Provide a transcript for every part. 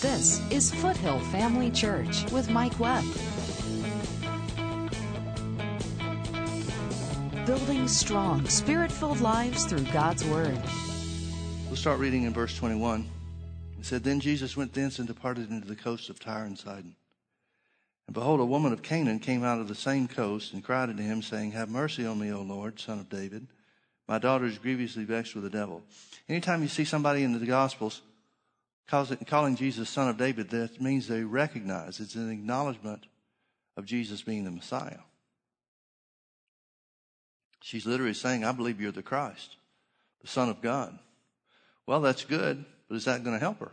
This is Foothill Family Church with Mike Webb. Building strong, spirit filled lives through God's Word. We'll start reading in verse 21. It said, Then Jesus went thence and departed into the coast of Tyre and Sidon. And behold, a woman of Canaan came out of the same coast and cried unto him, saying, Have mercy on me, O Lord, son of David. My daughter is grievously vexed with the devil. Anytime you see somebody in the Gospels calling Jesus son of David, that means they recognize it's an acknowledgement of Jesus being the Messiah. She's literally saying, I believe you're the Christ, the Son of God. Well, that's good, but is that going to help her?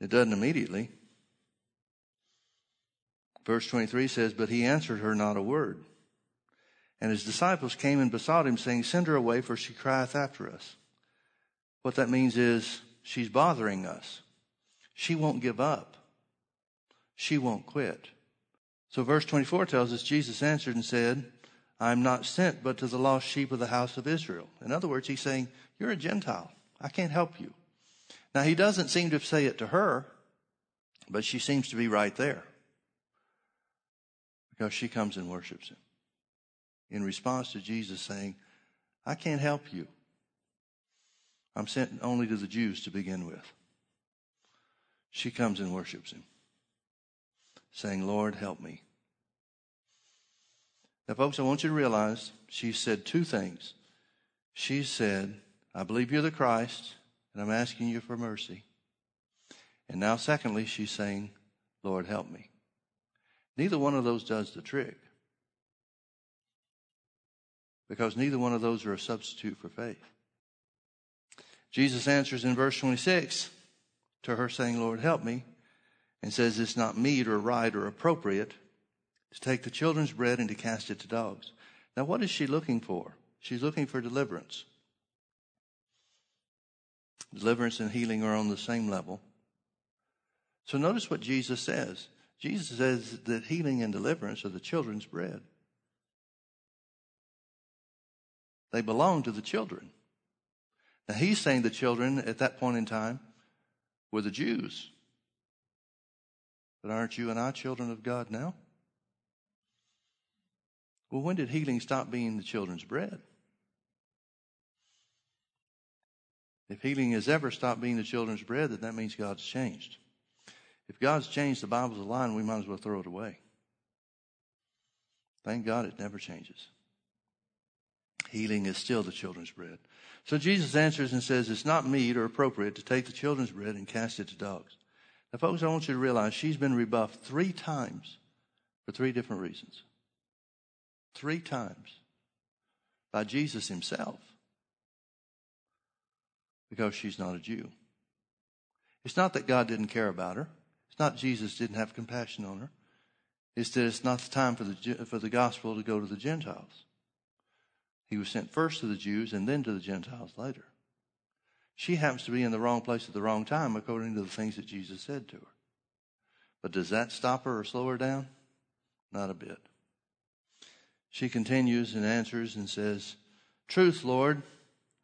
It doesn't immediately. Verse 23 says, But he answered her not a word. And his disciples came and besought him, saying, Send her away, for she crieth after us. What that means is she's bothering us. She won't give up. She won't quit. So verse 24 tells us Jesus answered and said, I am not sent but to the lost sheep of the house of Israel. In other words, he's saying, You're a Gentile. I can't help you. Now, he doesn't seem to say it to her, but she seems to be right there because she comes and worships him in response to Jesus saying, I can't help you. I'm sent only to the Jews to begin with. She comes and worships him, saying, Lord, help me. Now, folks, I want you to realize she said two things. She said, I believe you're the Christ, and I'm asking you for mercy. And now, secondly, she's saying, Lord, help me. Neither one of those does the trick because neither one of those are a substitute for faith. Jesus answers in verse 26 to her saying, Lord, help me, and says it's not meet or right or appropriate to take the children's bread and to cast it to dogs. Now, what is she looking for? She's looking for deliverance. Deliverance and healing are on the same level. So notice what Jesus says. Jesus says that healing and deliverance are the children's bread. They belong to the children. Now he's saying the children at that point in time were the Jews. But aren't you and I children of God now? Well, when did healing stop being the children's bread? If healing has ever stopped being the children's bread, then that means God's changed. If God's changed the Bible's a line, we might as well throw it away. Thank God it never changes healing is still the children's bread. So Jesus answers and says, It's not meet or appropriate to take the children's bread and cast it to dogs. Now, folks, I want you to realize she's been rebuffed three times for three different reasons. Three times by Jesus himself because she's not a Jew. It's not that God didn't care about her. It's not Jesus didn't have compassion on her. It's that it's not the time for the, for the gospel to go to the Gentiles. He was sent first to the Jews and then to the Gentiles later. She happens to be in the wrong place at the wrong time according to the things that Jesus said to her. But does that stop her or slow her down? Not a bit. She continues and answers and says, Truth, Lord.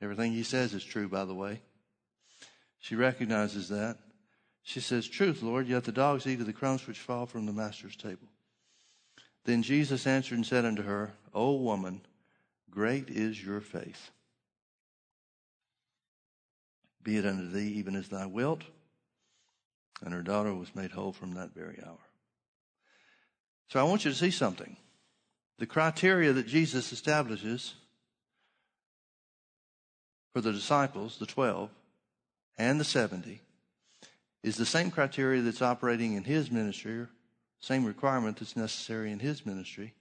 Everything he says is true, by the way. She recognizes that. She says, Truth, Lord, yet the dogs eat of the crumbs which fall from the master's table. Then Jesus answered and said unto her, O woman, Great is your faith. Be it unto thee even as thou wilt. And her daughter was made whole from that very hour. So I want you to see something. The criteria that Jesus establishes for the disciples, the 12, and the 70, is the same criteria that's operating in his ministry, same requirement that's necessary in his ministry,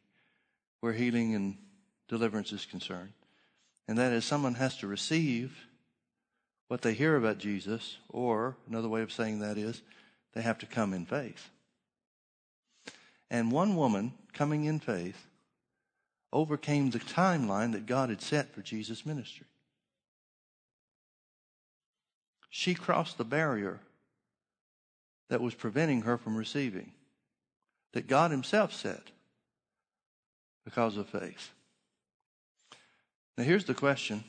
where healing and deliverance is concerned. And that is, someone has to receive what they hear about Jesus, or another way of saying that is, they have to come in faith. And one woman coming in faith overcame the timeline that God had set for Jesus' ministry. She crossed the barrier that was preventing her from receiving, that God Himself set because of faith. Now, here's the question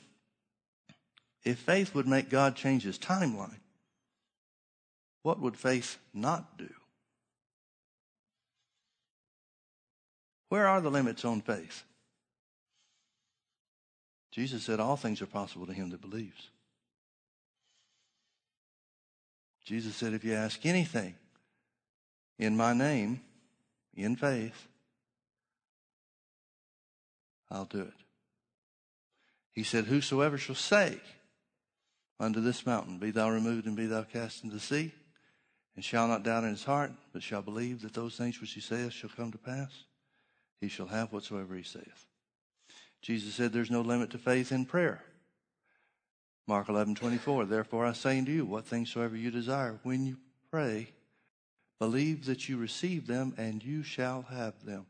If faith would make God change his timeline, What would faith not do? Where are the limits on faith? Jesus said, All things are possible to him that believes. Jesus said, If you ask anything in my name, in faith, I'll do it. He said, Whosoever shall say unto this mountain, Be thou removed and be thou cast into the sea, and shall not doubt in his heart, but shall believe that those things which he saith shall come to pass, he shall have whatsoever he saith. Jesus said, There's no limit to faith in prayer. Mark eleven twenty four. Therefore I say unto you, what things soever you desire, when you pray, believe that you receive them, and you shall have them.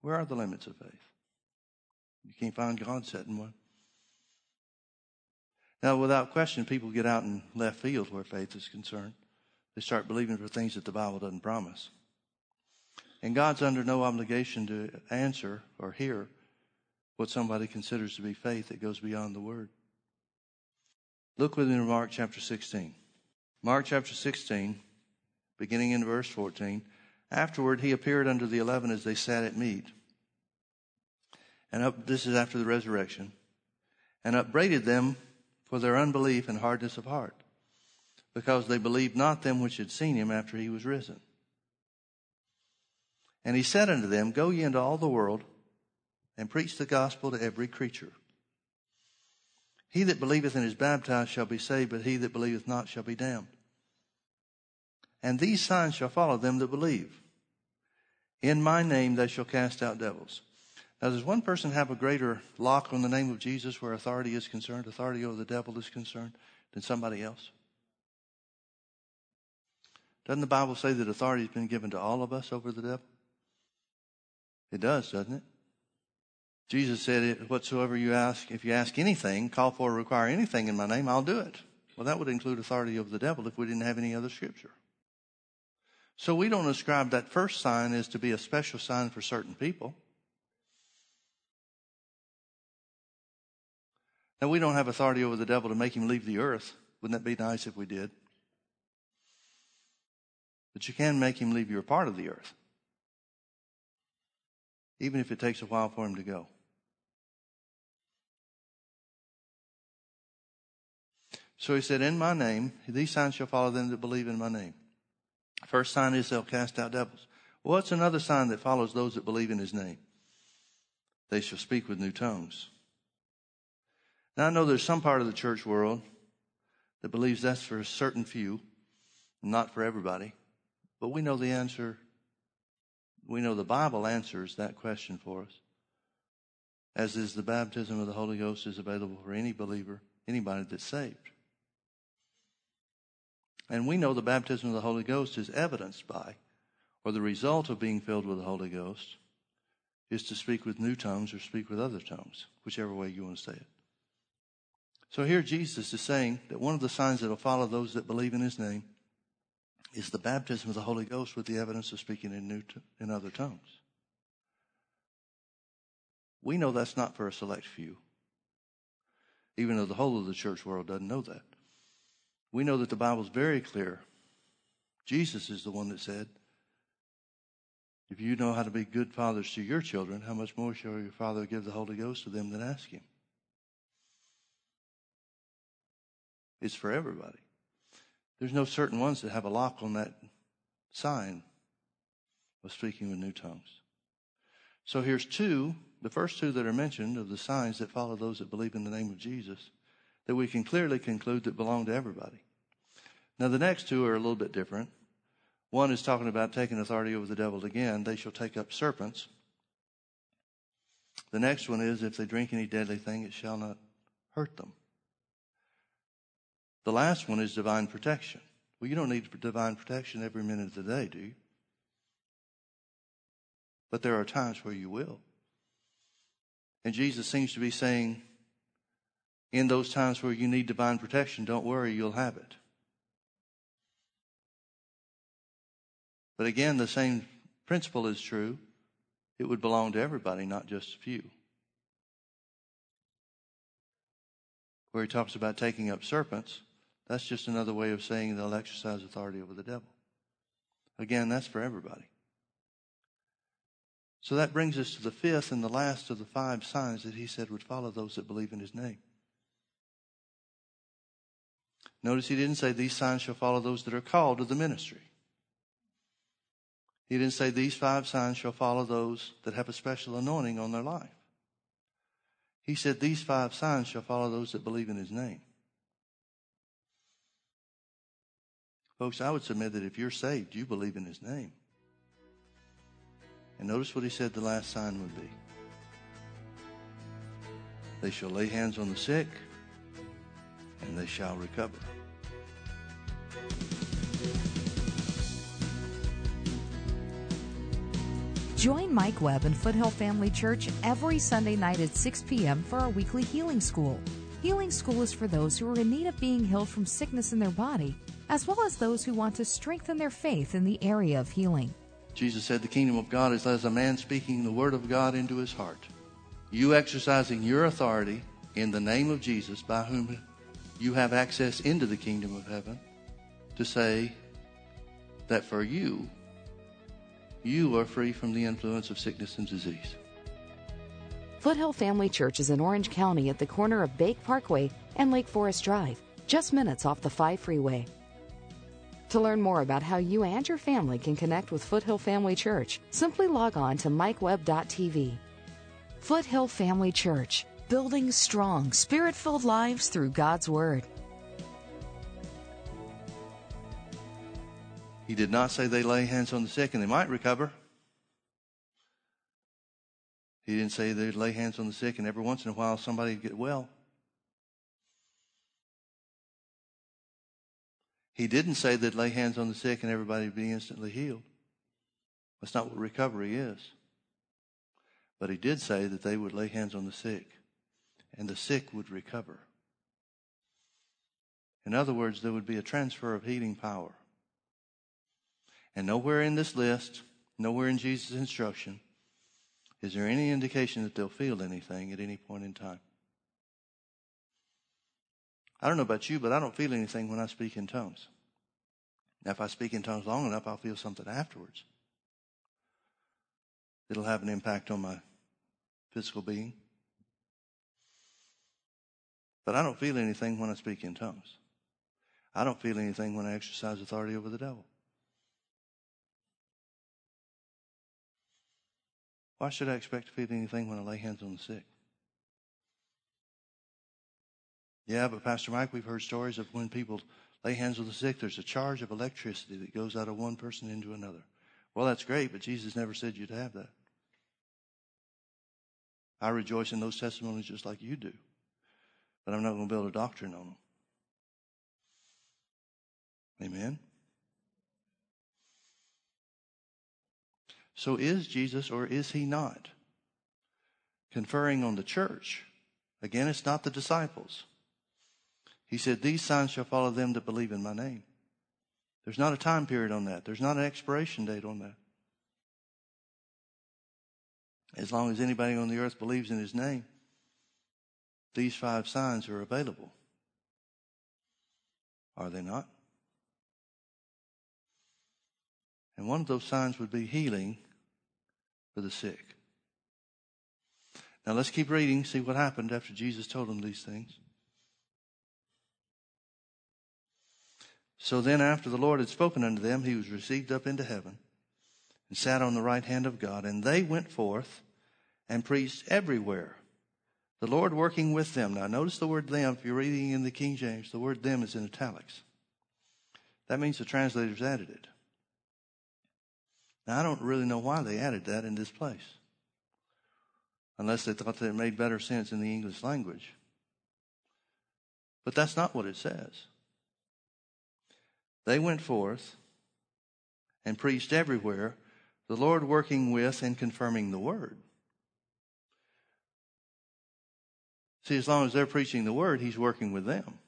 Where are the limits of faith? You can't find God setting one. Now, without question, people get out in left field where faith is concerned. They start believing for things that the Bible doesn't promise. And God's under no obligation to answer or hear what somebody considers to be faith that goes beyond the Word. Look with me in Mark chapter 16. Mark chapter 16, beginning in verse 14. Afterward, he appeared unto the eleven as they sat at meat. And up, this is after the resurrection. And upbraided them for their unbelief and hardness of heart, because they believed not them which had seen him after he was risen. And he said unto them, Go ye into all the world and preach the gospel to every creature. He that believeth and is baptized shall be saved, but he that believeth not shall be damned. And these signs shall follow them that believe. In my name they shall cast out devils. Now, does one person have a greater lock on the name of Jesus where authority is concerned, authority over the devil is concerned, than somebody else? Doesn't the Bible say that authority has been given to all of us over the devil? It does, doesn't it? Jesus said, Whatsoever you ask, if you ask anything, call for or require anything in my name, I'll do it. Well, that would include authority over the devil if we didn't have any other scripture. So we don't ascribe that first sign as to be a special sign for certain people. Now, we don't have authority over the devil to make him leave the earth. Wouldn't that be nice if we did? But you can make him leave your part of the earth, even if it takes a while for him to go. So he said, In my name, these signs shall follow them that believe in my name. First sign is they'll cast out devils. What's another sign that follows those that believe in his name? They shall speak with new tongues. Now, I know there's some part of the church world that believes that's for a certain few, not for everybody. But we know the answer. We know the Bible answers that question for us. As is the baptism of the Holy Ghost is available for any believer, anybody that's saved. And we know the baptism of the Holy Ghost is evidenced by, or the result of being filled with the Holy Ghost, is to speak with new tongues or speak with other tongues, whichever way you want to say it. So here Jesus is saying that one of the signs that will follow those that believe in his name is the baptism of the Holy Ghost with the evidence of speaking in new t- in other tongues. We know that's not for a select few. Even though the whole of the church world doesn't know that. We know that the Bible is very clear. Jesus is the one that said, If you know how to be good fathers to your children, how much more shall your Father give the Holy Ghost to them that ask Him? It's for everybody. There's no certain ones that have a lock on that sign of speaking with new tongues. So here's two, the first two that are mentioned of the signs that follow those that believe in the name of Jesus that we can clearly conclude that belong to everybody. Now the next two are a little bit different. One is talking about taking authority over the devil again. They shall take up serpents. The next one is if they drink any deadly thing, it shall not hurt them. The last one is divine protection. Well, you don't need divine protection every minute of the day, do you? But there are times where you will. And Jesus seems to be saying, in those times where you need divine protection, don't worry, you'll have it. But again, the same principle is true. It would belong to everybody, not just a few. Where he talks about taking up serpents, That's just another way of saying they'll exercise authority over the devil. Again, that's for everybody. So that brings us to the fifth and the last of the five signs that he said would follow those that believe in his name. Notice he didn't say these signs shall follow those that are called to the ministry. He didn't say these five signs shall follow those that have a special anointing on their life. He said these five signs shall follow those that believe in his name. Folks, I would submit that if you're saved, you believe in his name. And notice what he said the last sign would be. They shall lay hands on the sick, and they shall recover. Join Mike Webb and Foothill Family Church every Sunday night at 6 p.m. for our weekly healing school. Healing school is for those who are in need of being healed from sickness in their body, as well as those who want to strengthen their faith in the area of healing. Jesus said the kingdom of God is as a man speaking the word of God into his heart. You exercising your authority in the name of Jesus, by whom you have access into the kingdom of heaven, to say that for you, you are free from the influence of sickness and disease. Foothill Family Church is in Orange County at the corner of Bake Parkway and Lake Forest Drive, just minutes off the 5 freeway. To learn more about how you and your family can connect with Foothill Family Church, simply log on to mikeweb.tv. Foothill Family Church, building strong, spirit filled lives through God's Word. He did not say they lay hands on the sick and they might recover. He didn't say they'd lay hands on the sick and every once in a while somebody would get well. He didn't say they'd lay hands on the sick and everybody would be instantly healed. That's not what recovery is. But he did say that they would lay hands on the sick and the sick would recover. In other words, there would be a transfer of healing power. And nowhere in this list, nowhere in Jesus' instruction, is there any indication that they'll feel anything at any point in time. I don't know about you, but I don't feel anything when I speak in tongues. Now, if I speak in tongues long enough, I'll feel something afterwards. It'll have an impact on my physical being. But I don't feel anything when I speak in tongues. I don't feel anything when I exercise authority over the devil. Why should I expect to feel anything when I lay hands on the sick? Yeah, but Pastor Mike, we've heard stories of when people lay hands on the sick, there's a charge of electricity that goes out of one person into another. Well, that's great, but Jesus never said you'd have that. I rejoice in those testimonies just like you do, but I'm not going to build a doctrine on them. Amen. So is Jesus or is he not conferring on the church? Again, it's not the disciples. He said, These signs shall follow them that believe in my name. There's not a time period on that, there's not an expiration date on that. As long as anybody on the earth believes in his name, these five signs are available. Are they not? And one of those signs would be healing for the sick. Now let's keep reading, see what happened after Jesus told them these things. So then, after the Lord had spoken unto them, he was received up into heaven and sat on the right hand of God. And they went forth and preached everywhere, the Lord working with them. Now, notice the word them. If you're reading in the King James, the word them is in italics. That means the translators added it. Now, I don't really know why they added that in this place, unless they thought that it made better sense in the English language. But that's not what it says. They went forth and preached everywhere, the Lord working with and confirming the word. See, as long as they're preaching the word, He's working with them.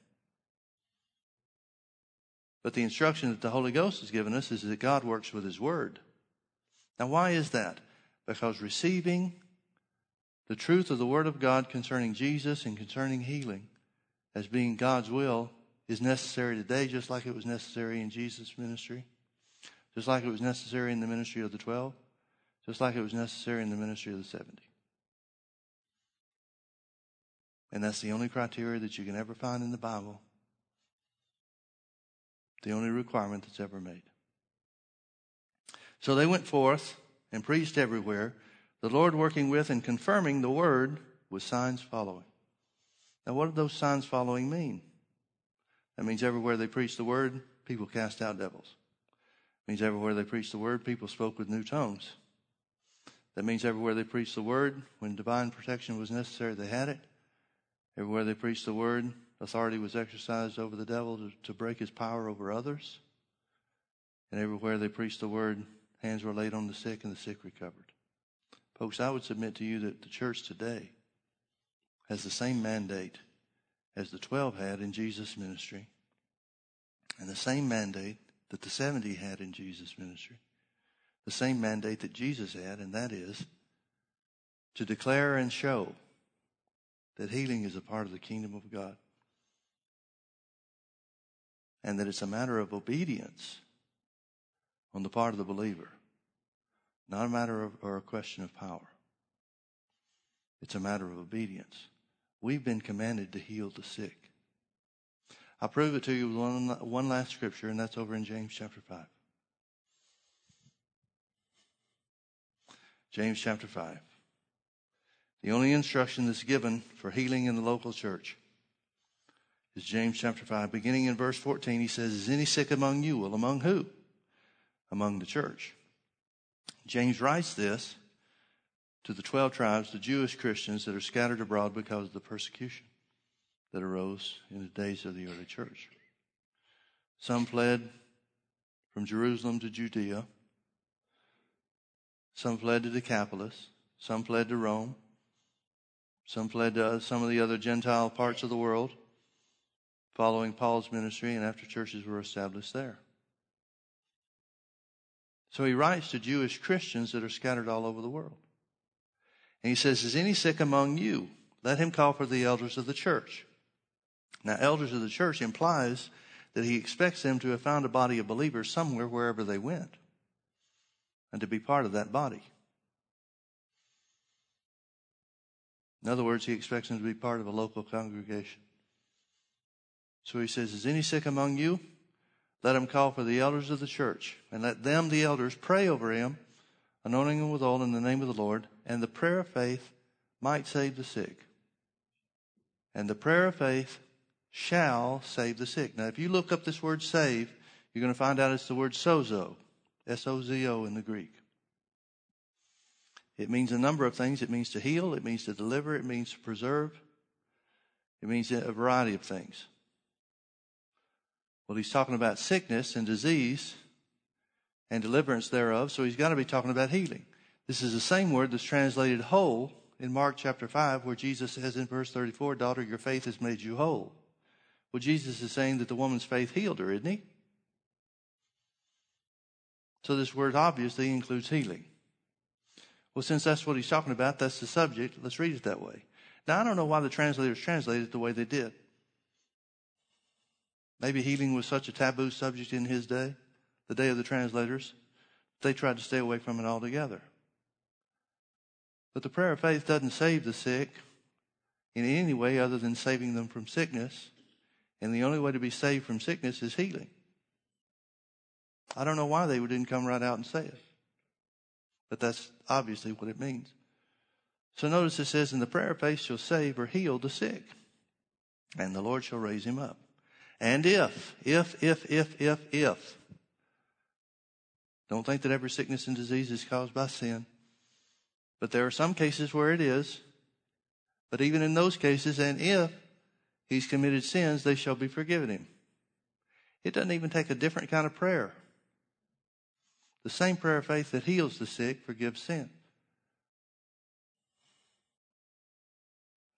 But the instruction that the Holy Ghost has given us is that God works with His word. Now, why is that? Because receiving the truth of the Word of God concerning Jesus and concerning healing as being God's will is necessary today, just like it was necessary in Jesus' ministry, just like it was necessary in the ministry of the 12, just like it was necessary in the ministry of the 70. And that's the only criteria that you can ever find in the Bible, the only requirement that's ever made. So they went forth and preached everywhere, the Lord working with and confirming the word with signs following. Now, what do those signs following mean? That means everywhere they preached the word, people cast out devils. It means everywhere they preached the word, people spoke with new tongues. That means everywhere they preached the word, when divine protection was necessary, they had it. Everywhere they preached the word, authority was exercised over the devil to, to break his power over others. And everywhere they preached the word, hands were laid on the sick and the sick recovered. Folks, I would submit to you that the church today has the same mandate as the 12 had in Jesus' ministry and the same mandate that the 70 had in Jesus' ministry. The same mandate that Jesus had, and that is to declare and show that healing is a part of the kingdom of God. And that it's a matter of obedience on the part of the believer, not a matter of or a question of power. It's a matter of obedience. We've been commanded to heal the sick. I'll prove it to you with one, one last scripture, and that's over in James chapter 5. James chapter 5. The only instruction that's given for healing in the local church is James chapter 5. Beginning in verse 14, he says, Is any sick among you? Well, among who? Among the church. James writes this to the 12 tribes, the Jewish Christians that are scattered abroad because of the persecution that arose in the days of the early church. Some fled from Jerusalem to Judea. Some fled to Decapolis. Some fled to Rome. Some fled to some of the other Gentile parts of the world following Paul's ministry and after churches were established there. So he writes to Jewish Christians that are scattered all over the world. And he says, Is any sick among you? Let him call for the elders of the church. Now, elders of the church implies that he expects them to have found a body of believers somewhere, wherever they went, and to be part of that body. In other words, he expects them to be part of a local congregation. So he says, Is any sick among you? Let him call for the elders of the church, and let them, the elders, pray over him, anointing him with oil in the name of the Lord, and the prayer of faith might save the sick. And the prayer of faith shall save the sick. Now, if you look up this word save, you're going to find out it's the word sozo, S O Z O in the Greek. It means a number of things. It means to heal, it means to deliver, it means to preserve, it means a variety of things. Well, he's talking about sickness and disease and deliverance thereof, so he's got to be talking about healing. This is the same word that's translated whole in Mark chapter 5, where Jesus says in verse 34, Daughter, your faith has made you whole. Well, Jesus is saying that the woman's faith healed her, isn't he? So this word obviously includes healing. Well, since that's what he's talking about, that's the subject, let's read it that way. Now, I don't know why the translators translated it the way they did. Maybe healing was such a taboo subject in his day, the day of the translators, they tried to stay away from it altogether. But the prayer of faith doesn't save the sick in any way other than saving them from sickness. And the only way to be saved from sickness is healing. I don't know why they didn't come right out and say it. But that's obviously what it means. So notice it says, In the prayer of faith shall save or heal the sick, and the Lord shall raise him up. And if, if, if, if, if, if, don't think that every sickness and disease is caused by sin, but there are some cases where it is. But even in those cases, and if he's committed sins, they shall be forgiven him. It doesn't even take a different kind of prayer. The same prayer of faith that heals the sick forgives sin.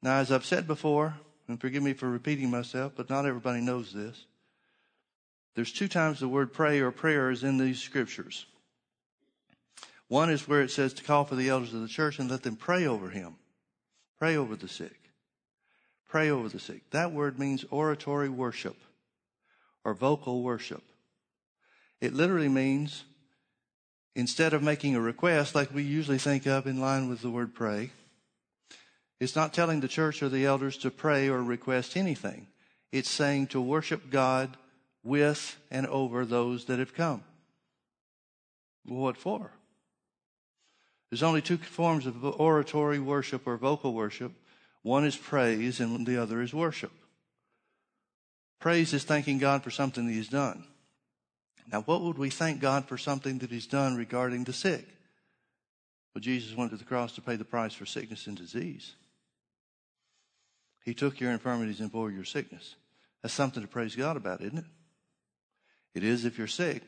Now, as I've said before, and forgive me for repeating myself, but not everybody knows this. There's two times the word pray or prayer is in these scriptures. One is where it says to call for the elders of the church and let them pray over him. Pray over the sick. Pray over the sick. That word means oratory worship. or vocal worship. It literally means instead of making a request like we usually think of in line with the word pray, it's not telling the church or the elders to pray or request anything. It's saying to worship God with and over those that have come. Well, what for? There's only two forms of oratory worship or vocal worship. One is praise and the other is worship. Praise is thanking God for something that He's done. Now, what would we thank God for something that He's done regarding the sick? Well, Jesus went to the cross to pay the price for sickness and disease. He took your infirmities and bore your sickness. That's something to praise God about, isn't it? It is if you're sick.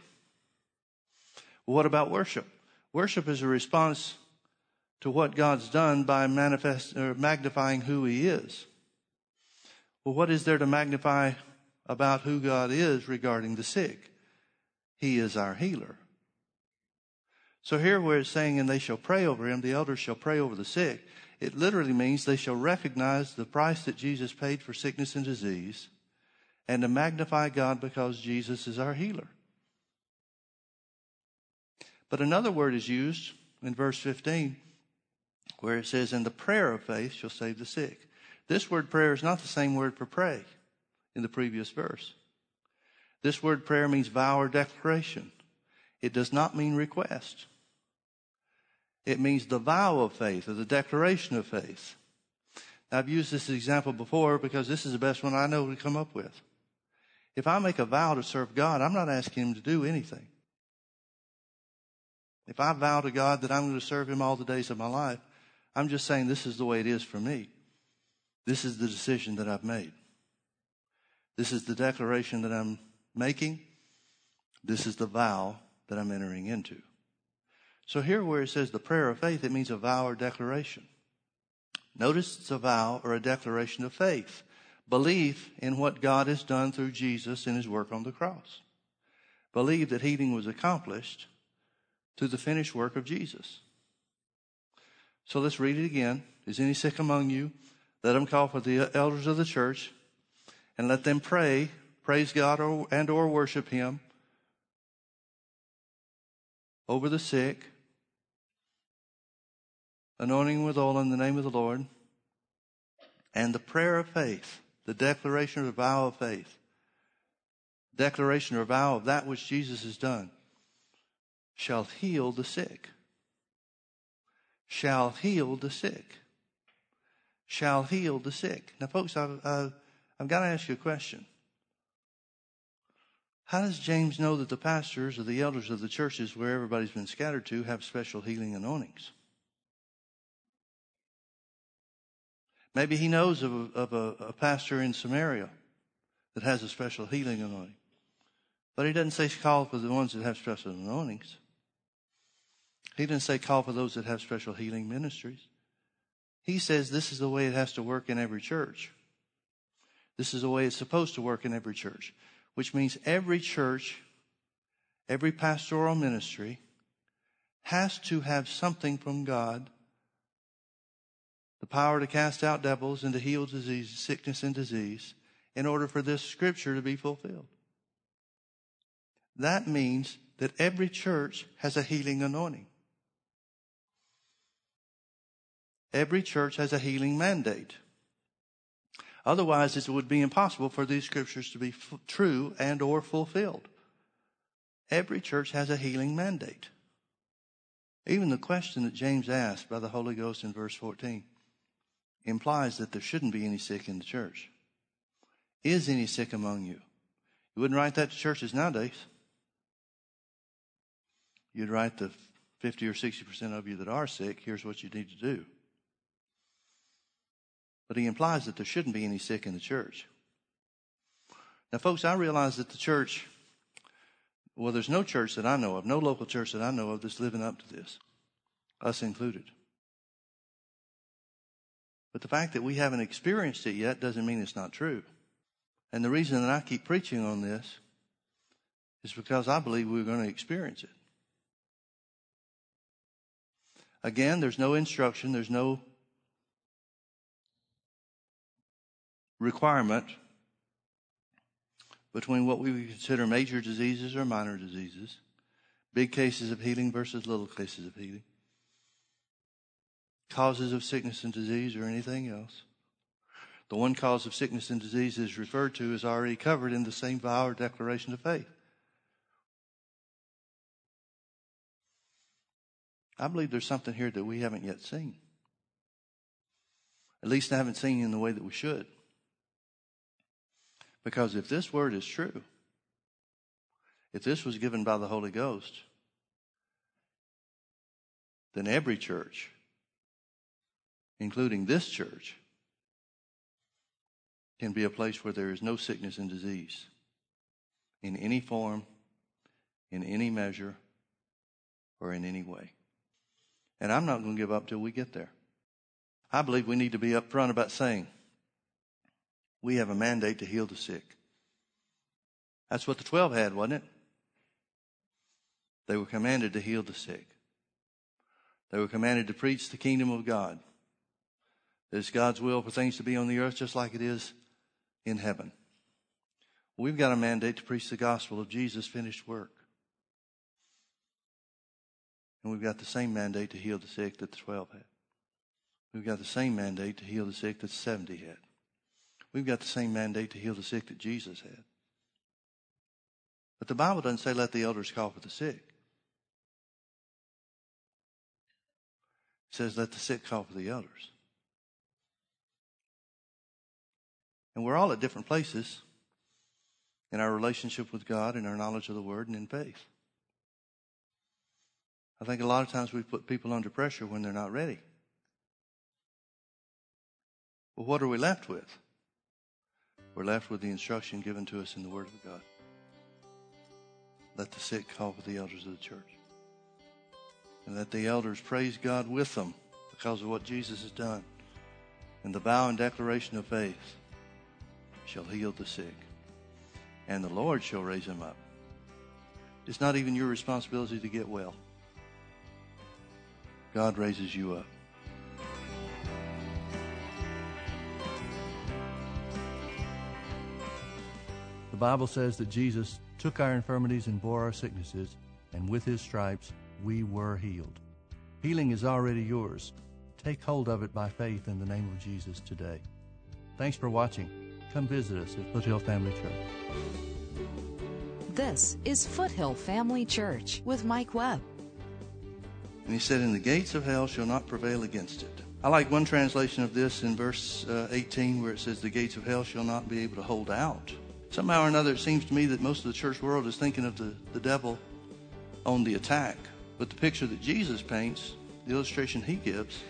Well, what about worship? Worship is a response to what God's done by manifest magnifying who He is. Well, what is there to magnify about who God is regarding the sick? He is our healer. So here where it's saying, and they shall pray over him, the elders shall pray over the sick, it literally means they shall recognize the price that Jesus paid for sickness and disease and to magnify God because Jesus is our healer. But another word is used in verse 15 where it says, And the prayer of faith shall save the sick. This word prayer is not the same word for pray in the previous verse. This word prayer means vow or declaration. It does not mean request. It means the vow of faith or the declaration of faith. Now, I've used this example before because this is the best one I know to come up with. If I make a vow to serve God, I'm not asking Him to do anything. If I vow to God that I'm going to serve Him all the days of my life, I'm just saying this is the way it is for me. This is the decision that I've made. This is the declaration that I'm making. This is the vow that I'm entering into. So here where it says the prayer of faith, it means a vow or declaration. Notice it's a vow or a declaration of faith. Belief in what God has done through Jesus in his work on the cross. Believe that healing was accomplished through the finished work of Jesus. So let's read it again. Is any sick among you? Let them call for the elders of the church and let them pray, praise God or, and or worship him over the sick, anointing with oil in the name of the Lord, and the prayer of faith, the declaration or the vow of faith, declaration or vow of that which Jesus has done, shall heal the sick. Shall heal the sick. Shall heal the sick. Now, folks, I've, I've, I've got to ask you a question. How does James know that the pastors or the elders of the churches where everybody's been scattered to have special healing anointings? Maybe he knows of, a, of a, a pastor in Samaria that has a special healing anointing. But he doesn't say call for the ones that have special anointings. He doesn't say call for those that have special healing ministries. He says this is the way it has to work in every church. This is the way it's supposed to work in every church, which means every church, every pastoral ministry has to have something from God the power to cast out devils and to heal disease, sickness and disease in order for this scripture to be fulfilled. That means that every church has a healing anointing. Every church has a healing mandate. Otherwise, it would be impossible for these scriptures to be f- true and or fulfilled. Every church has a healing mandate. Even the question that James asked by the Holy Ghost in verse 14 implies that there shouldn't be any sick in the church. Is any sick among you? You wouldn't write that to churches nowadays. You'd write the 50 or 60% of you that are sick, here's what you need to do. But he implies that there shouldn't be any sick in the church. Now, folks, I realize that the church, well, there's no church that I know of, no local church that I know of that's living up to this, us included. But the fact that we haven't experienced it yet doesn't mean it's not true. And the reason that I keep preaching on this is because I believe we're going to experience it. Again, there's no instruction, there's no requirement between what we would consider major diseases or minor diseases, big cases of healing versus little cases of healing, causes of sickness and disease or anything else. The one cause of sickness and disease is referred to is already covered in the same vow or declaration of faith. I believe there's something here that we haven't yet seen. At least I haven't seen in the way that we should. Because if this word is true, if this was given by the Holy Ghost, then every church, including this church, can be a place where there is no sickness and disease in any form, in any measure, or in any way. And I'm not going to give up till we get there. I believe we need to be upfront about saying we have a mandate to heal the sick. That's what the 12 had, wasn't it? They were commanded to heal the sick. They were commanded to preach the kingdom of God. It's God's will for things to be on the earth just like it is in heaven. We've got a mandate to preach the gospel of Jesus' finished work. And we've got the same mandate to heal the sick that the 12 had. We've got the same mandate to heal the sick that the 70 had. We've got the same mandate to heal the sick that Jesus had. But the Bible doesn't say let the elders call for the sick. It says let the sick call for the elders. And we're all at different places in our relationship with God in our knowledge of the Word and in faith. I think a lot of times we put people under pressure when they're not ready. Well, what are we left with? We're left with the instruction given to us in the Word of God. Let the sick call for the elders of the church. And let the elders praise God with them because of what Jesus has done. And the vow and declaration of faith shall heal the sick, and the Lord shall raise him up. It's not even your responsibility to get well. God raises you up. The Bible says that Jesus took our infirmities and bore our sicknesses, and with his stripes we were healed. Healing is already yours. Take hold of it by faith in the name of Jesus today. Thanks for watching. Come visit us at Foothill Family Church. This is Foothill Family Church with Mike Webb. And he said, And the gates of hell shall not prevail against it. I like one translation of this in verse uh, 18 where it says, The gates of hell shall not be able to hold out. Somehow or another, it seems to me that most of the church world is thinking of the, the devil on the attack. But the picture that Jesus paints, the illustration he gives,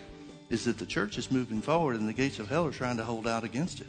is that the church is moving forward and the gates of hell are trying to hold out against it.